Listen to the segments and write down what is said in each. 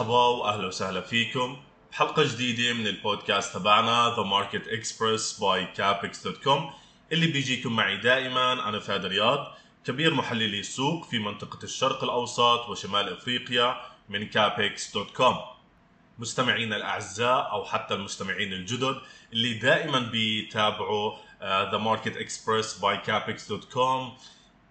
مرحبا وأهلا وسهلا فيكم. بحلقة جديدة من البودكاست تبعنا The Market Express by Capex.com اللي بيجيكم معي دائما أنا فهد رياض كبير محللي السوق في منطقة الشرق الأوسط وشمال إفريقيا من Capex.com مستمعينا الأعزاء أو حتى المستمعين الجدد اللي دائما بيتابعوا uh, The Market Express by Capex.com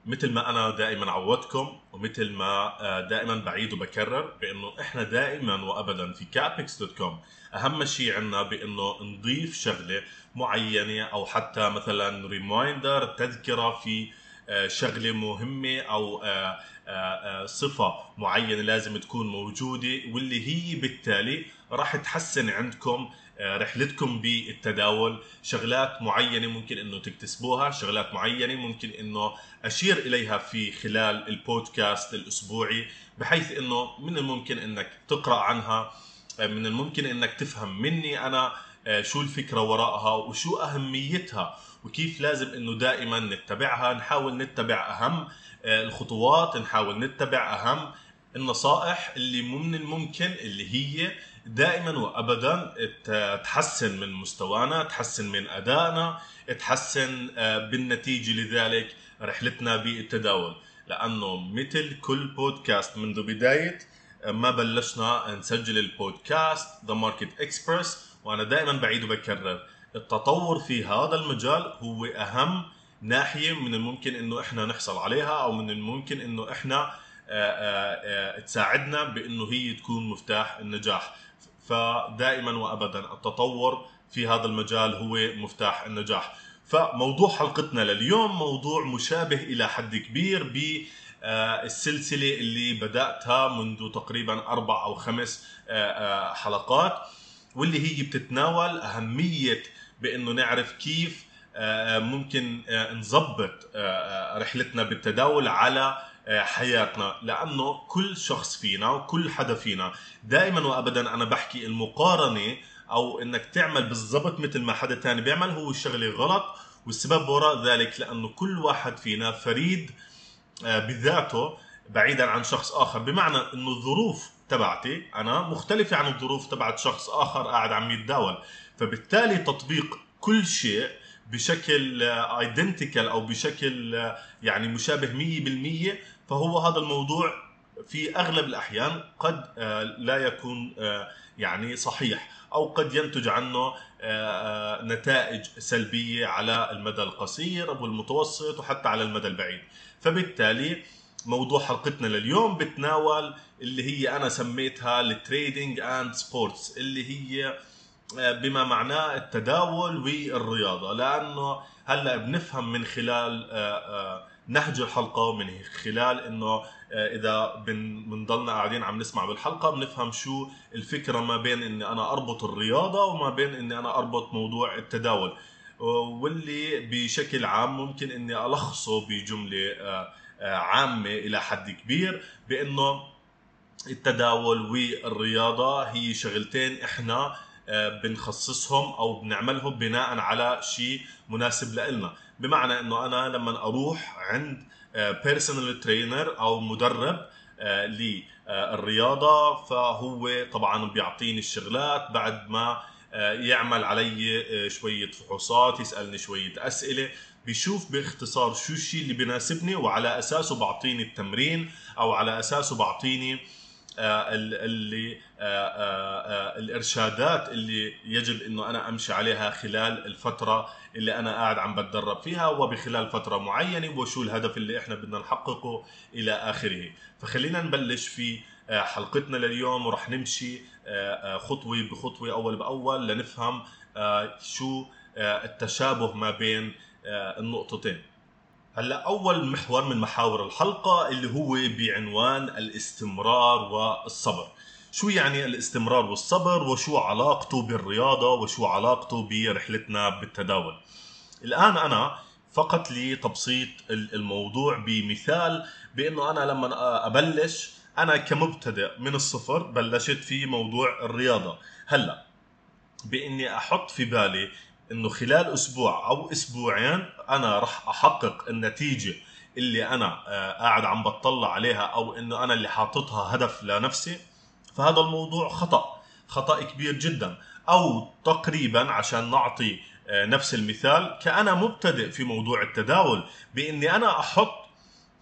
مثل ما أنا دائما عودتكم ومثل ما آه، دائما بعيد وبكرر بأنه إحنا دائما وابدا في Capex.com أهم شيء عندنا بأنه نضيف شغلة معينة أو حتى مثلا ريمايندر تذكرة في آه، شغلة مهمة أو آه، صفة معينة لازم تكون موجودة واللي هي بالتالي راح تحسن عندكم رحلتكم بالتداول. شغلات معينة ممكن إنه تكتسبوها شغلات معينة ممكن إنه أشير إليها في خلال البودكاست الأسبوعي بحيث إنه من الممكن إنك تقرأ عنها من الممكن إنك تفهم مني أنا آه، شو الفكرة وراءها وشو أهميتها وكيف لازم إنه دائما نتبعها. نحاول نتبع آه، الخطوات نحاول نتبع أهم النصائح اللي من الممكن اللي هي دائما وابدا تحسن من مستوانا تحسن من أدائنا تحسن آه، بالنتيجة لذلك رحلتنا بالتداول. لأنه مثل كل بودكاست منذ بداية آه، ما بلشنا نسجل البودكاست The Market Express وأنا دائما بعيد وبكرر. التطور في هذا المجال هو أهم ناحية من الممكن إنه إحنا نحصل عليها أو من الممكن إنه إحنا تساعدنا بإنه هي تكون مفتاح النجاح. فدائما وابدا التطور في هذا المجال هو مفتاح النجاح. فموضوع حلقتنا لليوم موضوع مشابه إلى حد كبير ب السلسلة اللي بدأتها منذ تقريبا أربع أو خمس آه، آه، حلقات واللي هي بتتناول أهمية بأنه نعرف كيف آه، ممكن نظبط رحلتنا بالتداول على حياتنا لأنه كل شخص فينا وكل حدا فينا دائما وابدا أنا بحكي المقارنة أو إنك تعمل بالضبط مثل ما حدا تاني بيعمل هو الشغله غلط والسبب وراء ذلك لأنه كل واحد فينا فريد آه، بذاته بعيدا عن شخص آخر. بمعنى إنه الظروف تبعتي أنا مختلفة عن الظروف تبعت شخص آخر قاعد عم يتداول. فبالتالي تطبيق كل شيء بشكل ايدنتيكال أو بشكل آه، يعني مشابه 100% فهو هذا الموضوع في أغلب الأحيان قد آه، لا يكون آه، يعني صحيح أو قد ينتج عنه آه، نتائج سلبية على المدى القصير والمتوسط وحتى على المدى البعيد. فبالتالي موضوع حلقتنا لليوم بتناول اللي هي أنا سميتها ال trading and sports اللي هي بما معناه التداول والرياضة. لأنه هلأ بنفهم من خلال نهج الحلقة من خلال إنه آه، إذا بنضلنا قاعدين عم نسمع بالحلقة بنفهم شو الفكرة ما بين إني أنا أربط الرياضة وما بين إني أنا أربط موضوع التداول. واللي بشكل عام ممكن إني ألخصه بجملة آه، آه، عامة إلى حد كبير بإنه التداول والرياضة هي شغلتين إحنا بنخصصهم أو بنعملهم بناء على شيء مناسب لنا بمعنى إنه أنا لما أروح عند بيرسونال آه، ترينر أو مدرب آه، للرياضه فهو طبعا بيعطيني الشغلات بعد ما آه، يعمل علي شوية فحوصات يسألني شوية أسئلة بيشوف باختصار شو الشيء اللي بيناسبني وعلى أساسه بعطيني التمرين أو على أساسه بعطيني اللي الإرشادات اللي يجب إنه أنا أمشي عليها خلال الفترة اللي أنا قاعد عم بتدرب فيها وبخلال فترة معينة وشو الهدف اللي إحنا بدنا نحققه إلى آخره. فخلينا نبلش في آه، حلقتنا لليوم ورح نمشي آه، آه، خطوة بخطوة أول بأول لنفهم شو التشابه ما بين النقطتين. هلا أول محور من محاور الحلقة اللي هو بعنوان الاستمرار والصبر. شو يعني الاستمرار والصبر؟ وشو علاقته بالرياضة؟ وشو علاقته برحلتنا بالتداول؟ الآن أنا فقط لتبسيط الموضوع بمثال بأنه أنا لما أبلش أنا كمبتدئ من الصفر بلشت في موضوع الرياضة. هلأ بإني أحط في بالي إنه خلال أسبوع أو أسبوعين أنا راح أحقق النتيجة اللي أنا آه، قاعد عم بطلع عليها أو إنه أنا اللي حاططها هدف لنفسي فهذا الموضوع خطأ خطأ كبير جدا. أو تقريبا عشان نعطي آه، نفس المثال كأنا مبتدئ في موضوع التداول بإني أنا أحط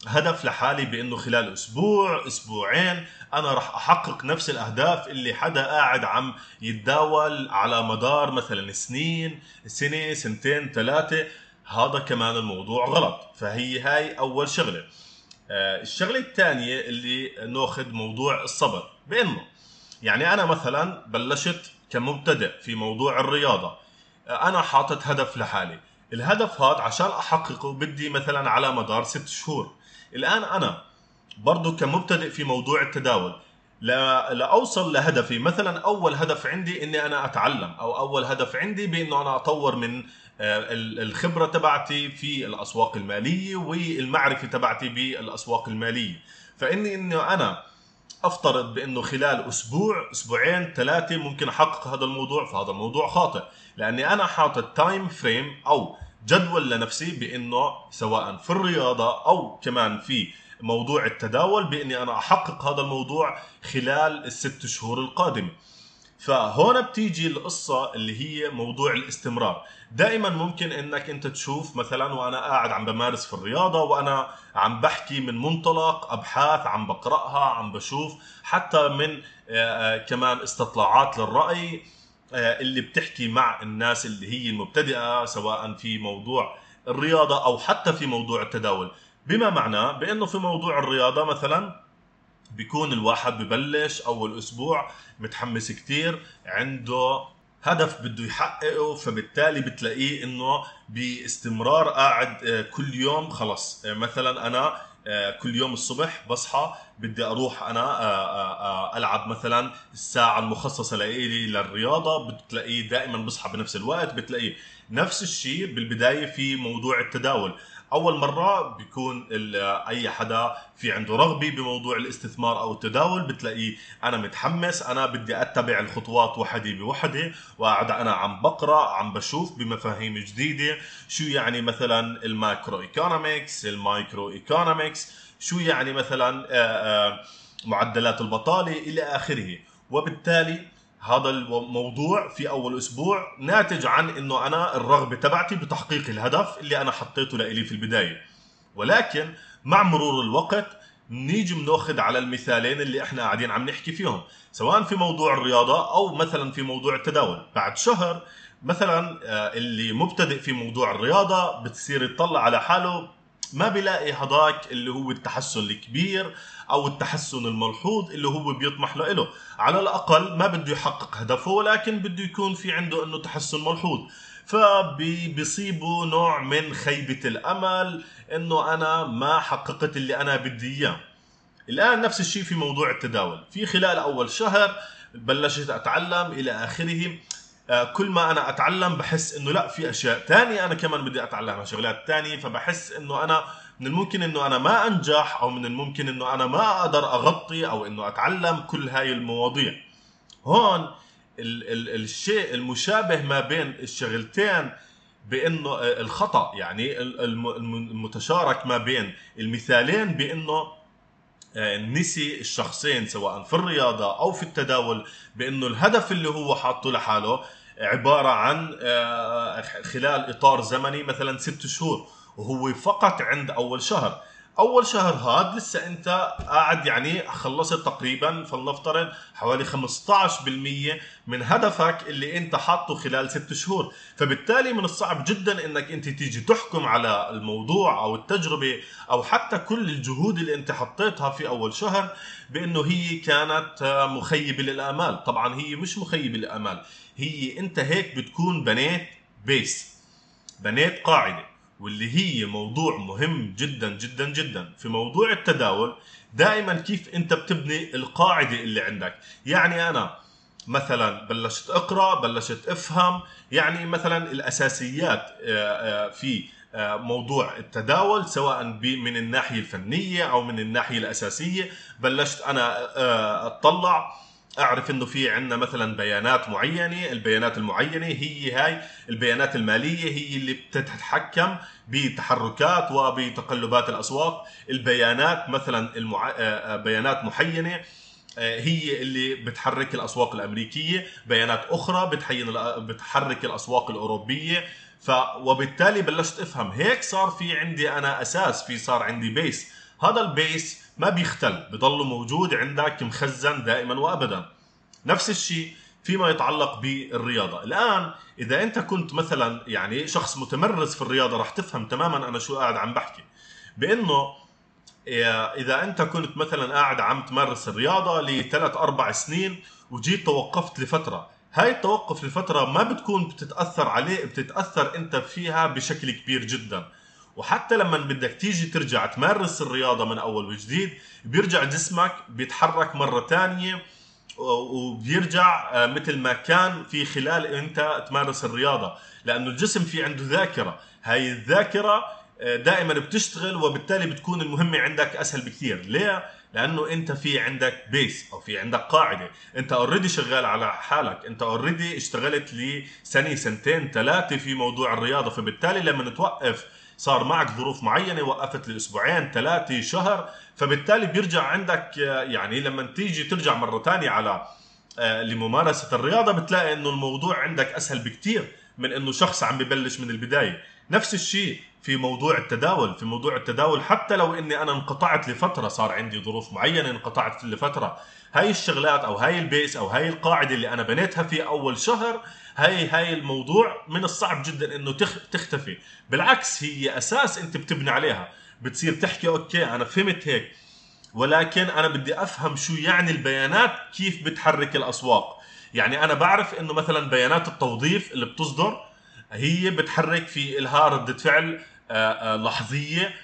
هدف لحالي بإنه خلال أسبوع أسبوعين أنا راح أحقق نفس الأهداف اللي حدا قاعد عم يتداول على مدار مثلا سنين سنة سنتين ثلاثة. هذا كمان الموضوع غلط. فهي هاي أول شغلة. آه الشغلة الثانية اللي ناخذ موضوع الصبر. بإنه يعني أنا مثلا بلشت كمبتدئ في موضوع الرياضة. آه أنا حاطط هدف لحالي. الهدف هذا عشان أحققه بدي مثلا على مدار ست شهور. الآن أنا برضو كمبتدئ في موضوع التداول لاوصل لهدفي. مثلا أول هدف عندي إني أنا أتعلم أو أول هدف عندي بإنه أنا أطور من آه، الخبرة تبعتي في الأسواق المالية والمعرفة تبعتي بالأسواق المالية. فإني انه أنا أفترض بإنه خلال أسبوع أسبوعين ثلاثة ممكن أحقق هذا الموضوع فهذا الموضوع خاطئ. لأني أنا حاطط time frame أو جدول لنفسي بإنه سواء في الرياضة أو كمان في موضوع التداول بإني أنا أحقق هذا الموضوع خلال الست شهور القادمة. فهون بتيجي القصة اللي هي موضوع الاستمرار. دائما ممكن إنك أنت تشوف مثلا وأنا قاعد عم بمارس في الرياضة وأنا عم بحكي من منطلق أبحاث عم بقرأها عم بشوف حتى من آه، آه، كمان استطلاعات للرأي. اللي بتحكي مع الناس اللي هي المبتدئة سواء في موضوع الرياضة أو حتى في موضوع التداول. بما معناه بأنه في موضوع الرياضة مثلا بيكون الواحد ببلش أول أسبوع متحمس كتير عنده هدف بده يحققه فبالتالي بتلاقيه إنه باستمرار قاعد آه، كل يوم خلص. آه، مثلا أنا آه، كل يوم الصبح بصحى بدي أروح أنا آه، آه، ألعب مثلا الساعة المخصصة لإلي للرياضة بتلاقيه دائما بصحى بنفس الوقت بتلاقيه نفس الشيء بالبداية في موضوع التداول. أول مرة بيكون أي حدا في عنده رغبة بموضوع الاستثمار أو التداول بتلاقيه أنا متحمس أنا بدي أتبع الخطوات وحده بوحده وقاعد أنا عم بقرأ عم بشوف بمفاهيم جديدة شو يعني مثلا ال microeconomics ال microeconomics شو يعني مثلا آه، آه، معدلات البطالة إلى آخره. وبالتالي هذا الموضوع في أول أسبوع ناتج عن إنه أنا الرغبة تبعتي بتحقيق الهدف اللي أنا حطيته لإلي في البداية. ولكن مع مرور الوقت نيجي بناخذ على المثالين اللي إحنا قاعدين عم نحكي فيهم سواء في موضوع الرياضة أو مثلا في موضوع التداول. بعد شهر مثلا آه، اللي مبتدئ في موضوع الرياضة بتصير يطلع على حاله ما بيلاقي هذاك اللي هو التحسن الكبير أو التحسن الملحوظ اللي هو بيطمح له. على الأقل ما بده يحقق هدفه ولكن بده يكون في عنده إنه تحسن ملحوظ. فبيصيبه نوع من خيبة الأمل إنه أنا ما حققت اللي أنا بدي إياه. الآن نفس الشيء في موضوع التداول. في خلال أول شهر بلشت أتعلم إلى آخره. كل ما أنا أتعلم بحس إنه لا في أشياء تانية أنا كمان بدي أتعلمها شغلات تانية فبحس إنه أنا من الممكن إنه أنا ما أنجح أو من الممكن إنه أنا ما أقدر أغطي أو إنه أتعلم كل هاي المواضيع. هون ال ال الشيء المشابه ما بين الشغلتين بإنه آه، الخطأ يعني المتشارك ما بين المثالين بإنه آه، نسي الشخصين سواء في الرياضة أو في التداول بأنه الهدف اللي هو حاطه لحاله عبارة عن آه، خلال إطار زمني مثلا ست شهور وهو فقط عند أول شهر. أول شهر هذا لسه أنت قاعد يعني خلصت تقريبا فلنفترض حوالي 15% من هدفك اللي أنت حاطه خلال ست شهور. فبالتالي من الصعب جدا إنك أنت تيجي تحكم على الموضوع أو التجربة أو حتى كل الجهود اللي أنت حطيتها في أول شهر بأنه هي كانت مخيبة للآمال. طبعا هي مش مخيبة للآمال هي أنت هيك بتكون بنيت بيس بنيت قاعدة. واللي هي موضوع مهم جدا جدا جدا في موضوع التداول دائما كيف أنت بتبني القاعدة اللي عندك. يعني أنا مثلا بلشت أقرأ بلشت أفهم يعني مثلا الأساسيات آه، آه، في آه، موضوع التداول سواء من الناحية الفنية أو من الناحية الأساسية. بلشت أنا أطلع أعرف إنه في عندنا مثلا بيانات معينة البيانات المعينة هي هاي البيانات المالية هي اللي بتتحكم بتحركات وبتقلبات الأسواق. البيانات مثلا المع... آه، آه، بيانات معينة آه، هي اللي بتحرك الأسواق الأمريكية. بيانات أخرى بتحين بتحرك الأسواق الأوروبية. ف وبالتالي بلشت أفهم هيك صار في عندي أنا أساس في صار عندي base هذا ال base ما بيختل بضل موجود عندك مخزن دائما وابدا. نفس الشيء فيما يتعلق بالرياضة. الآن إذا أنت كنت مثلا يعني شخص متمرس في الرياضة رح تفهم تماما أنا شو قاعد عم بحكي. بأنه إذا أنت كنت مثلا قاعد عم تمارس الرياضة لثلاث أربع سنين وجيت توقفت لفترة هاي التوقف لفترة ما بتكون بتتأثر عليه بتتأثر أنت فيها بشكل كبير جدا. وحتى لما بدك تيجي ترجع تمارس الرياضة من أول وجديد بيرجع جسمك بيتحرك مرة تانية وبيرجع آه، مثل ما كان في خلال أنت تمارس الرياضة. لأنه الجسم في عنده ذاكرة. هاي الذاكرة آه، دائما بتشتغل وبالتالي بتكون المهمة عندك أسهل بكثير. ليه؟ لأنه أنت في عندك base أو في عندك قاعدة. أنت already شغال على حالك. أنت already اشتغلت لسنة سنتين ثلاثة في موضوع الرياضة. فبالتالي لما توقف صار معك ظروف معينة وقفت لأسبوعين ثلاثة شهر. فبالتالي بيرجع عندك يعني لما تيجي ترجع مرة ثانية على آه، لممارسة الرياضة بتلاقي إنه الموضوع عندك أسهل بكثير من إنه شخص عم ببلش من البداية. نفس الشيء في موضوع التداول في موضوع التداول. حتى لو إني أنا انقطعت لفترة صار عندي ظروف معينة انقطعت لفترة. هاي الشغلات أو هاي البيس أو هاي القاعدة اللي أنا بنيتها في أول شهر هاي هاي الموضوع من الصعب جدا إنه تختفي. بالعكس هي أساس أنت بتبني عليها. بتصير تحكي أوكي أنا فهمت هيك ولكن أنا بدي أفهم شو يعني البيانات كيف بتحرك الأسواق. يعني أنا بعرف إنه مثلا بيانات التوظيف اللي بتصدر هي بتحرك في إلها ردة فعل آه، آه، لحظية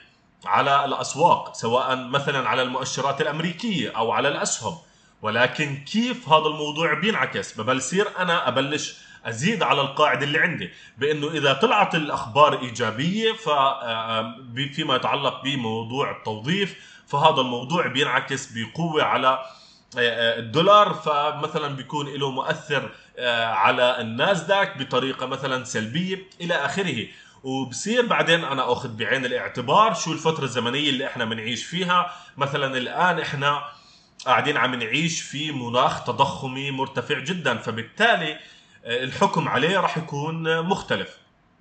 على الأسواق سواء مثلا على المؤشرات الأمريكية أو على الأسهم. ولكن كيف هذا الموضوع بينعكس؟ ببلصير أنا أبلش أزيد على القاعدة اللي عندي بإنه إذا طلعت الأخبار إيجابية ف آه، فيما يتعلق بموضوع التوظيف فهذا الموضوع بينعكس بقوة على الدولار فمثلا بيكون له مؤثر على الناسداك بطريقة مثلا سلبية إلى آخره. وبصير بعدين أنا أخذ بعين الاعتبار شو الفترة الزمنية اللي إحنا بنعيش فيها. مثلا الآن إحنا قاعدين عم نعيش في مناخ تضخمي مرتفع جدا فبالتالي آه، الحكم عليه راح يكون مختلف.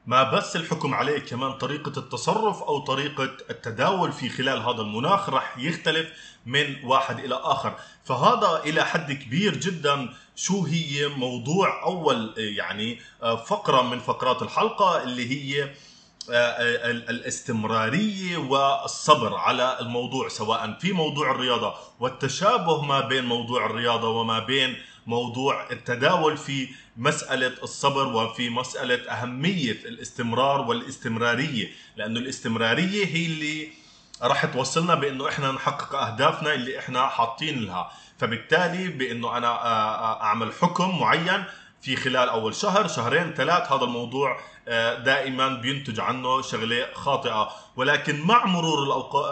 ما بس الحكم عليه كمان طريقة التصرف أو طريقة التداول في خلال هذا المناخ راح يختلف من واحد إلى آخر. فهذا إلى حد كبير جدا شو هي موضوع أول يعني فقرة من فقرات الحلقة اللي هي آه، آه، الاستمرارية والصبر على الموضوع سواء في موضوع الرياضة والتشابه ما بين موضوع الرياضة وما بين موضوع التداول في مسألة الصبر وفي مسألة أهمية الاستمرار والاستمرارية لأنه الاستمرارية هي اللي راح توصلنا بأنه إحنا نحقق أهدافنا اللي إحنا حاطين لها. فبالتالي بأنه أنا أعمل حكم معين في خلال أول شهر شهرين ثلاث هذا الموضوع آه، دائما بينتج عنه شغلة خاطئة. ولكن مع مرور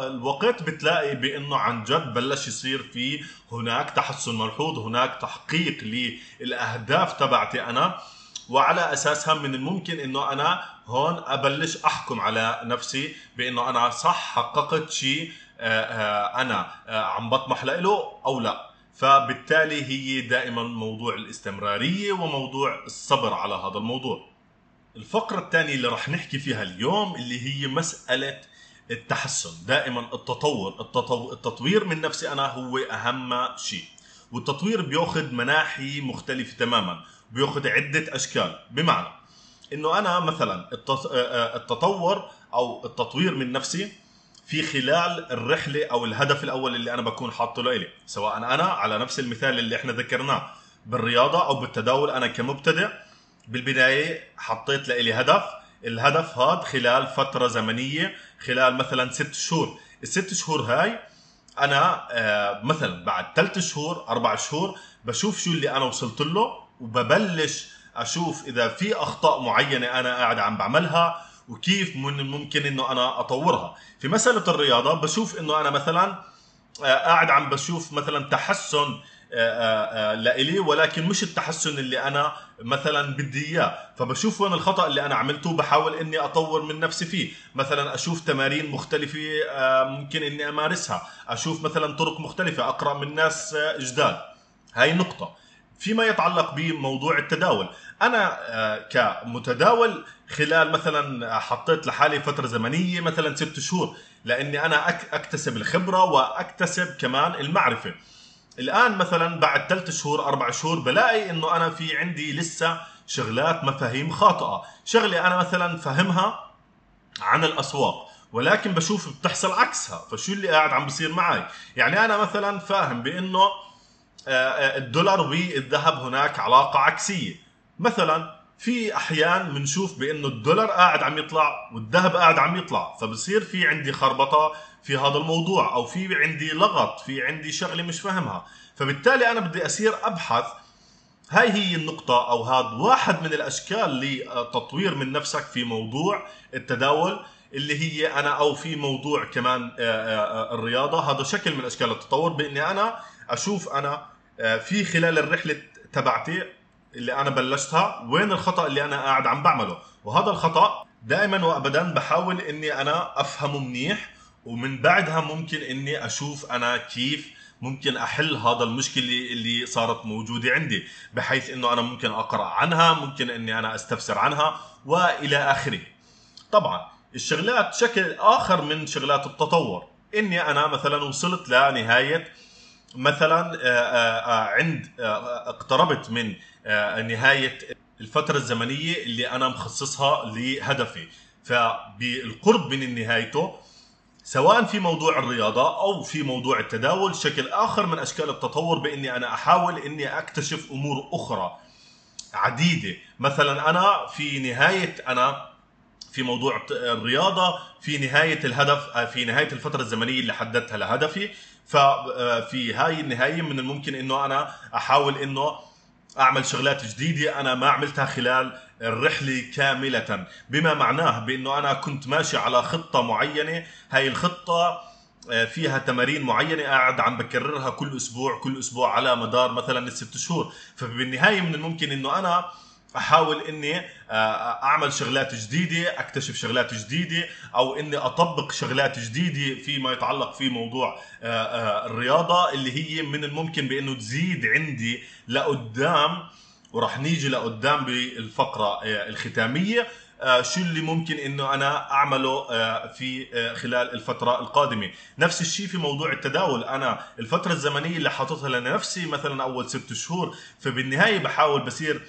الوقت بتلاقي بأنه عن جد بلش يصير في هناك تحسن ملحوظ هناك تحقيق للأهداف تبعتي أنا. وعلى أساسها من الممكن إنه أنا هون أبلش أحكم على نفسي بأنه أنا صح حققت شيء آه، آه، أنا عم بطمح له أو لا. فبالتالي هي دائما موضوع الاستمرارية وموضوع الصبر على هذا الموضوع. الفقرة الثانية اللي راح نحكي فيها اليوم اللي هي مسألة التحسن، دائما التطور، التطوير من نفسي أنا هو أهم شيء. والتطوير بيأخذ مناحي مختلفة تماما، بيأخذ عدة أشكال، بمعنى إنه أنا مثلا التطور أو التطوير من نفسي في خلال الرحلة أو الهدف الأول اللي أنا بكون حاطه له سواء أنا على نفس المثال اللي إحنا ذكرناه بالرياضة أو بالتداول أنا كمبتدئ بالبداية حطيت لي هدف. الهدف هذا خلال فترة زمنية خلال مثلا ست شهور. الست شهور هاي أنا آه مثلا بعد ثلاث شهور أربع شهور بشوف شو اللي أنا وصلت له وببلش أشوف إذا في أخطاء معينة أنا قاعد عم بعملها. وكيف من الممكن إنه أنا أطورها. في مسألة الرياضة بشوف إنه أنا مثلا آه، قاعد عم بشوف مثلا تحسن لإلي ولكن مش التحسن اللي أنا مثلا بدي إياه. فبشوف وين الخطأ اللي أنا عملته بحاول إني أطور من نفسي فيه. مثلا أشوف تمارين مختلفة ممكن إني أمارسها. أشوف مثلا طرق مختلفة أقرأ من ناس جداد. هاي نقطة. فيما يتعلق بموضوع التداول. أنا كمتداول خلال مثلا حطيت لحالي فترة زمنية مثلا ست شهور لأني أنا أكتسب الخبرة وأكتسب كمان المعرفة. الآن مثلا بعد ثلاث شهور أربع شهور بلاقي إنه أنا في عندي لسه شغلات مفاهيم خاطئة. شغلة أنا مثلا فهمها عن الأسواق ولكن بشوف بتحصل عكسها فشو اللي قاعد عم بصير معي؟ يعني أنا مثلا فاهم بإنه آه، آه، الدولار والذهب هناك علاقة عكسية. مثلا في أحيان بنشوف بأنه الدولار قاعد عم يطلع والذهب قاعد عم يطلع فبصير في عندي خربطة في هذا الموضوع أو في عندي لغط في عندي شغلة مش فاهمها. فبالتالي أنا بدي أصير أبحث هاي هي النقطة أو هذا واحد من الأشكال لتطوير من نفسك في موضوع التداول اللي هي أنا أو في موضوع كمان آه، آه، الرياضة. هذا شكل من أشكال التطور بإني أنا أشوف أنا آه، في خلال الرحلة تبعتي اللي أنا بلشتها وين الخطأ اللي أنا قاعد عم بعمله؟ وهذا الخطأ دائما وابدا بحاول إني أنا أفهمه منيح ومن بعدها ممكن إني أشوف أنا كيف ممكن أحل هذا المشكلة اللي صارت موجودة عندي بحيث إنه أنا ممكن أقرأ عنها ممكن إني أنا أستفسر عنها وإلى آخره. طبعا الشغلات شكل آخر من شغلات التطور إني أنا مثلا وصلت لنهاية مثلا آه، آه، آه، عند اقتربت من نهاية الفترة الزمنية اللي أنا مخصصها لهدفي. فبالقرب من نهايته سواء في موضوع الرياضة أو في موضوع التداول شكل آخر من أشكال التطور بإني أنا أحاول إني أكتشف أمور أخرى عديدة. مثلا أنا في نهاية أنا في موضوع الرياضة في نهاية الهدف في نهاية الفترة الزمنية اللي حددتها لهدفي ففي هاي النهاية من الممكن إنه أنا أحاول إنه أعمل شغلات جديدة أنا ما عملتها خلال الرحلة كاملة. بما معناه بإنه أنا كنت ماشي على خطة معينة هاي الخطة آه، فيها تمارين معينة قاعد عم بكررها كل أسبوع كل أسبوع على مدار مثلا الست شهور. فبالنهاية من الممكن إنه أنا أحاول إني آه، أعمل شغلات جديدة أكتشف شغلات جديدة أو إني أطبق شغلات جديدة فيما يتعلق في موضوع آه، آه، الرياضة اللي هي من الممكن بإنه تزيد عندي لقدام وراح نيجي لقدام بالفقرة الختامية. شو اللي ممكن إنه أنا أعمله في خلال الفترة القادمة. نفس الشيء في موضوع التداول. أنا الفترة الزمنية اللي حاططها لنفسي مثلا أول ست شهور فبالنهاية بحاول بصير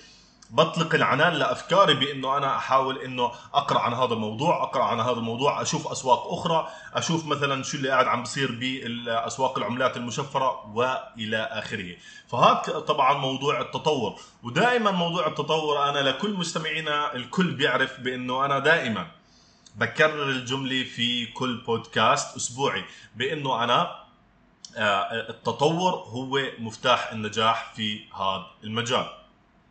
بطلق العنان لأفكاري بإنه أنا أحاول إنه أقرأ عن هذا الموضوع أقرأ عن هذا الموضوع أشوف أسواق أخرى أشوف مثلا شو اللي قاعد عم بصير باسواق العملات المشفرة وإلى آخره. فهذا طبعا موضوع التطور. ودائما موضوع التطور أنا لكل مستمعينا الكل بيعرف بإنه أنا دائما بكرر الجملة في كل بودكاست أسبوعي بإنه أنا آه، التطور هو مفتاح النجاح في هذا المجال.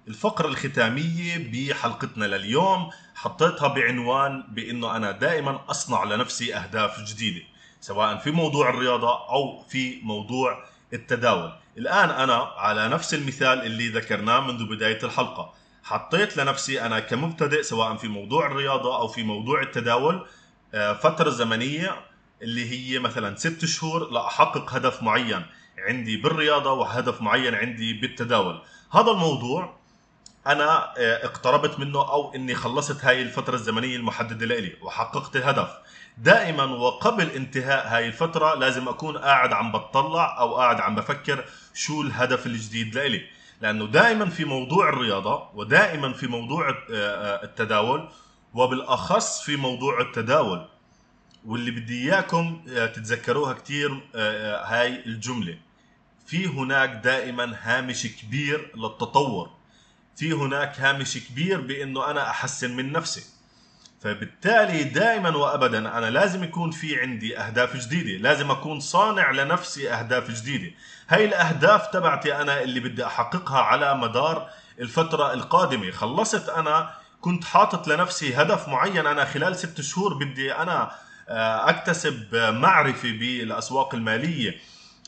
الفقرة الختامية بحلقتنا لليوم حطيتها بعنوان بأنه أنا دائما أصنع لنفسي أهداف جديدة سواء في موضوع الرياضة أو في موضوع التداول. الآن أنا على نفس المثال اللي ذكرناه منذ بداية الحلقة. حطيت لنفسي أنا كمبتدئ سواء في موضوع الرياضة أو في موضوع التداول آه، فترة زمنية اللي هي مثلا ست شهور لأحقق هدف معين عندي بالرياضة وهدف معين عندي بالتداول. هذا الموضوع أنا آه، اقتربت منه أو إني خلصت هاي الفترة الزمنية المحددة لي وحققت الهدف. دائما وقبل انتهاء هاي الفترة لازم أكون قاعد عم بتطلع أو قاعد عم بفكر شو الهدف الجديد لإلي. لأنه دائما في موضوع الرياضة ودائما في موضوع آه، آه، التداول وبالأخص في موضوع التداول. واللي بدي إياكم تتذكروها كثير هاي الجملة. في هناك دائما هامش كبير للتطور. في هناك هامش كبير بأنه أنا أحسن من نفسي. فبالتالي دائما وابدا أنا لازم يكون في عندي أهداف جديدة. لازم أكون صانع لنفسي أهداف جديدة. هاي الأهداف تبعتي أنا اللي بدي أحققها على مدار الفترة القادمة. خلصت أنا كنت حاطط لنفسي هدف معين. أنا خلال ست شهور بدي أنا آه، أكتسب معرفة بالأسواق المالية.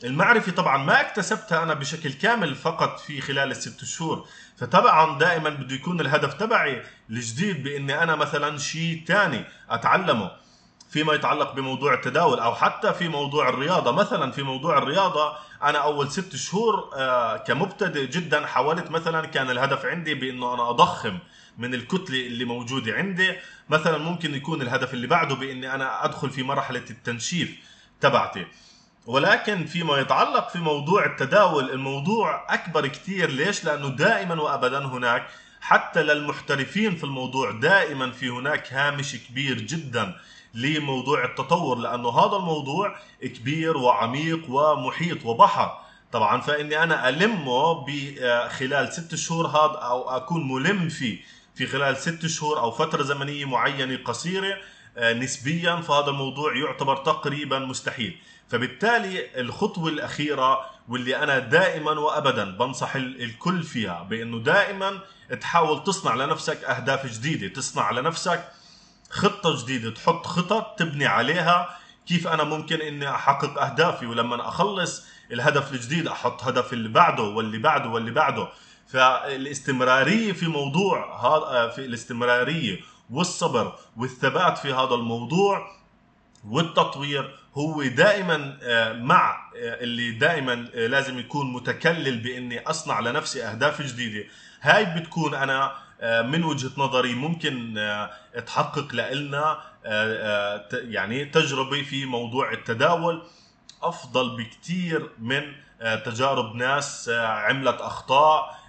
المعرفة طبعا ما اكتسبتها أنا بشكل كامل فقط في خلال الست شهور. فطبعا دائما بده يكون الهدف تبعي الجديد بإني أنا مثلا شيء ثاني أتعلمه. فيما يتعلق بموضوع التداول أو حتى في موضوع الرياضة. مثلا في موضوع الرياضة أنا أول ست شهور آه، كمبتدئ جدا حاولت مثلا كان الهدف عندي بإنه أنا أضخم من الكتله اللي موجودة عندي. مثلا ممكن يكون الهدف اللي بعده بإني أنا أدخل في مرحلة التنشيف تبعتي. ولكن فيما يتعلق في موضوع التداول الموضوع أكبر كثير ليش؟ لأنه دائما وابدا هناك حتى للمحترفين في الموضوع دائما في هناك هامش كبير جدا لموضوع التطور لأنه هذا الموضوع كبير وعميق ومحيط وبحر. طبعا فإني أنا ألمه بخلال ست شهور هذا أو أكون ملم فيه في خلال ست شهور أو فترة زمنية معينة قصيرة آه، نسبيا. فهذا الموضوع يعتبر تقريبا مستحيل. فبالتالي الخطوة الأخيرة واللي أنا دائما وابدا بنصح الكل فيها بأنه دائما تحاول تصنع لنفسك أهداف جديدة تصنع لنفسك خطة جديدة تحط خطط تبني عليها كيف أنا ممكن إني أحقق أهدافي. ولما أخلص الهدف الجديد أحط هدف اللي بعده واللي بعده واللي بعده. فالاستمرارية في موضوع هذا في الاستمرارية والصبر والثبات في هذا الموضوع والتطوير هو دائما آه، مع آه، اللي دائما آه، لازم يكون متكلل بإني أصنع لنفسي أهداف جديدة. هاي بتكون أنا من وجهة نظري ممكن تحقق لنا يعني تجربة في موضوع التداول أفضل بكثير من تجارب ناس عملت أخطاء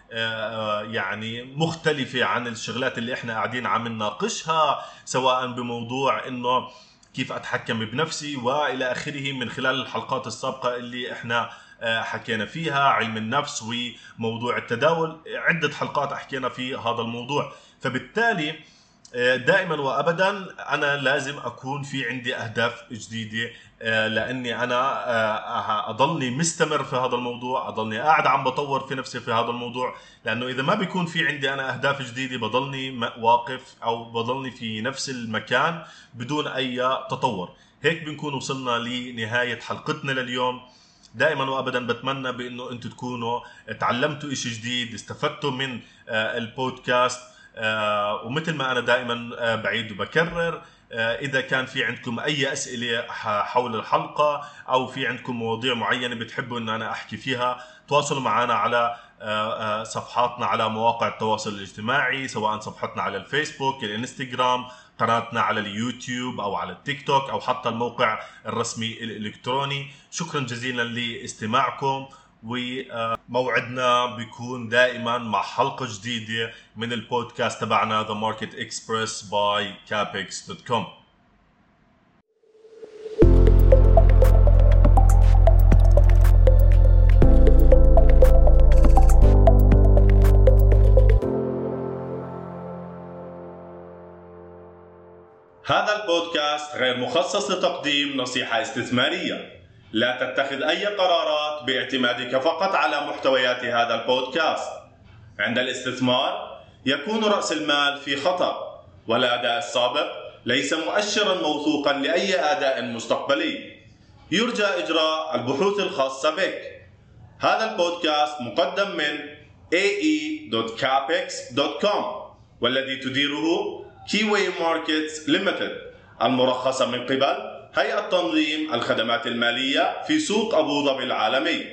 يعني مختلفة عن الشغلات اللي إحنا قاعدين عم نناقشها سواء بموضوع إنه كيف أتحكم بنفسي وإلى آخره من خلال الحلقات السابقة اللي إحنا آه، حكينا فيها علم النفس وموضوع التداول. عدة حلقات حكينا في هذا الموضوع. فبالتالي آه، دائما وابدا أنا لازم أكون في عندي أهداف جديدة لأني أنا آه، اضلني مستمر في هذا الموضوع أضلني قاعد عم بطور في نفسي في هذا الموضوع لأنه إذا ما بيكون في عندي أنا أهداف جديدة بضلني واقف أو بضلني في نفس المكان بدون أي تطور. هيك بنكون وصلنا لنهاية حلقتنا لليوم. دائما وابدا بتمنى بإنه أنتم تكونوا تعلمتوا شيء جديد استفدتوا من البودكاست ومثل ما أنا دائما بعيد وبكرر آه، إذا كان في عندكم أي أسئلة حول الحلقة أو في عندكم مواضيع معينة بتحبوا إن أنا أحكي فيها تواصلوا معنا على آه، آه، صفحاتنا على مواقع التواصل الاجتماعي سواء صفحتنا على الفيسبوك الإنستغرام قناتنا على اليوتيوب أو على التيك توك أو حتى الموقع الرسمي الإلكتروني. شكرا جزيلا لاستماعكم. وموعدنا بيكون دائما مع حلقة جديدة من البودكاست تبعنا The Market Express by capex.com هذا البودكاست غير مخصص لتقديم نصيحة استثمارية. لا تتخذ أي قرارات باعتمادك فقط على محتويات هذا البودكاست. عند الاستثمار يكون رأس المال في خطر، والأداء السابق ليس مؤشرا موثوقا لأي أداء مستقبلي. يرجى إجراء البحوث الخاصة بك. هذا البودكاست مقدم من ae.capex.com والذي تديره Keyway Markets Limited المرخصة من قبل هيئة تنظيم الخدمات المالية في سوق أبو ظبي العالمي.